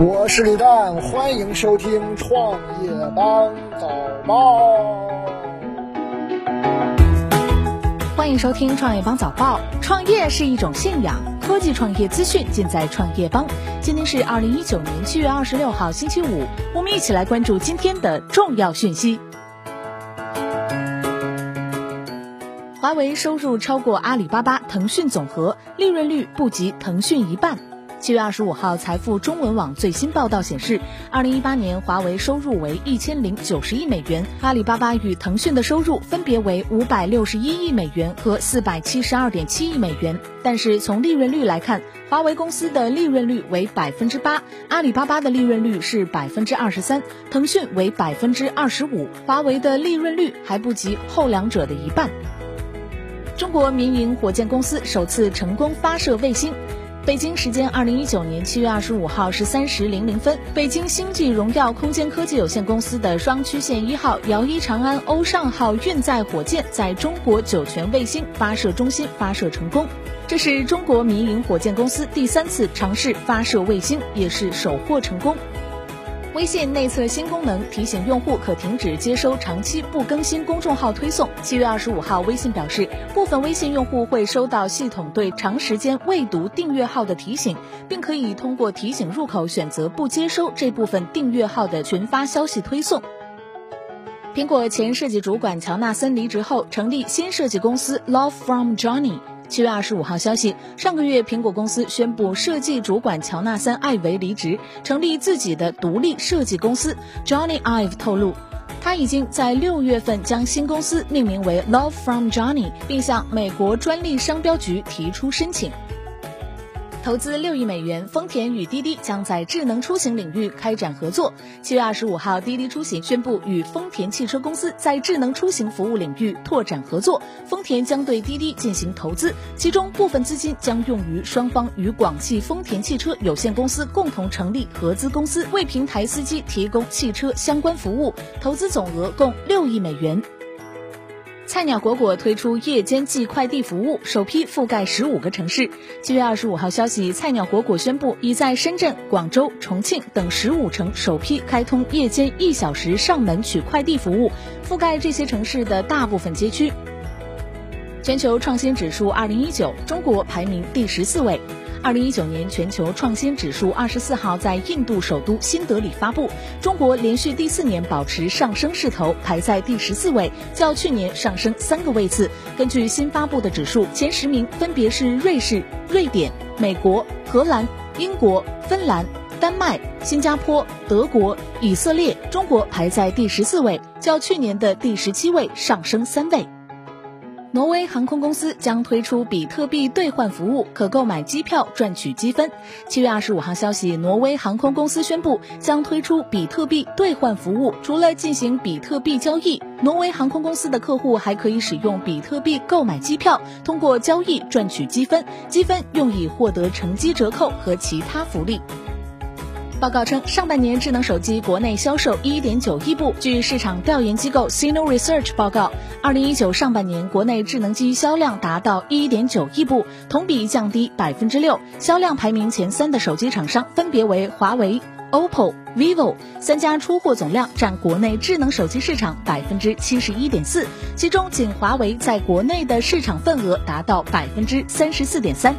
我是李诞，欢迎收听创业邦早报。欢迎收听创业邦早报。创业是一种信仰，科技创业资讯尽在创业邦。今天是二零一九年七月二十六号，星期五，我们一起来关注今天的重要讯息。华为收入超过阿里巴巴、腾讯总和，利润率不及腾讯一半。七月二十五号，财富中文网最新报道显示，二零一八年华为收入为一千零九十亿美元，阿里巴巴与腾讯的收入分别为五百六十一亿美元和四百七十二点七亿美元。但是从利润率来看，华为公司的利润率为百分之八，阿里巴巴的利润率是百分之二十三，腾讯为百分之二十五，华为的利润率还不及后两者的一半。中国民营火箭公司首次成功发射卫星。北京时间二零一九年七月二十五号十三时零零分，北京星际荣耀空间科技有限公司的双曲线一号遥一长安欧尚号运载火箭在中国酒泉卫星发射中心发射成功，这是中国民营火箭公司第三次尝试发射卫星，也是首获成功。微信内测新功能，提醒用户可停止接收长期不更新公众号推送。七月二十五号，微信表示，部分微信用户会收到系统对长时间未读订阅号的提醒，并可以通过提醒入口选择不接收这部分订阅号的群发消息推送。苹果前设计主管乔纳森离职后，成立新设计公司 Love from Johnny。七月二十五号消息，上个月苹果公司宣布设计主管乔纳森·艾维离职，成立自己的独立设计公司。Johnny Ive 透露，他已经在六月份将新公司命名为 Love from Johnny，并向美国专利商标局提出申请。投资六亿美元，丰田与滴滴将在智能出行领域开展合作。七月二十五号，滴滴出行宣布与丰田汽车公司在智能出行服务领域拓展合作。丰田将对滴滴进行投资，其中部分资金将用于双方与广汽丰田汽车有限公司共同成立合资公司，为平台司机提供汽车相关服务。投资总额共六亿美元。菜鸟果果推出夜间寄快递服务，首批覆盖十五个城市。七月二十五号消息，菜鸟果果宣布已在深圳、广州、重庆等十五城首批开通夜间一小时上门取快递服务，覆盖这些城市的大部分街区。全球创新指数二零一九，中国排名第十四位。二零一九年全球创新指数二十四号在印度首都新德里发布，中国连续第四年保持上升势头，排在第十四位，较去年上升三个位次。根据新发布的指数，前十名分别是瑞士、瑞典、美国、荷兰、英国、芬兰、丹麦、新加坡、德国、以色列，中国排在第十四位，较去年的第十七位上升三位。挪威航空公司将推出比特币兑换服务，可购买机票赚取积分。七月二十五号消息，挪威航空公司宣布将推出比特币兑换服务。除了进行比特币交易，挪威航空公司的客户还可以使用比特币购买机票，通过交易赚取积分，积分用以获得乘机折扣和其他福利。报告称，上半年智能手机国内销售一点九亿部。据市场调研机构 Sino Research 报告，二零一九上半年国内智能机销量达到一点九亿部，同比降低百分之六。销量排名前三的手机厂商分别为华为、OPPO、vivo 三家，出货总量占国内智能手机市场百分之七十一点四，其中仅华为在国内的市场份额达到百分之三十四点三。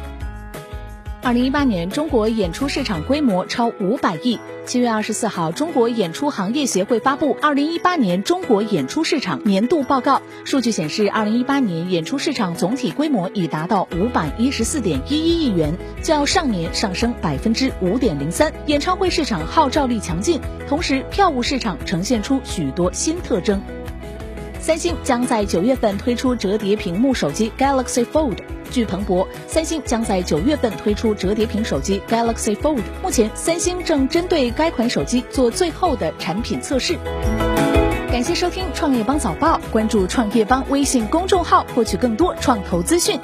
二零一八年，中国演出市场规模超五百亿。七月二十四号，中国演出行业协会发布二零一八年中国演出市场年度报告。数据显示，二零一八年演出市场总体规模已达到五百一十四点一一亿元，较上年上升百分之五点零三。演唱会市场号召力强劲，同时票务市场呈现出许多新特征。三星将在九月份推出折叠屏幕手机 Galaxy Fold。据彭博，三星将在九月份推出折叠屏手机 Galaxy Fold。目前，三星正针对该款手机做最后的产品测试。感谢收听创业邦早报，关注创业邦微信公众号，获取更多创投资讯。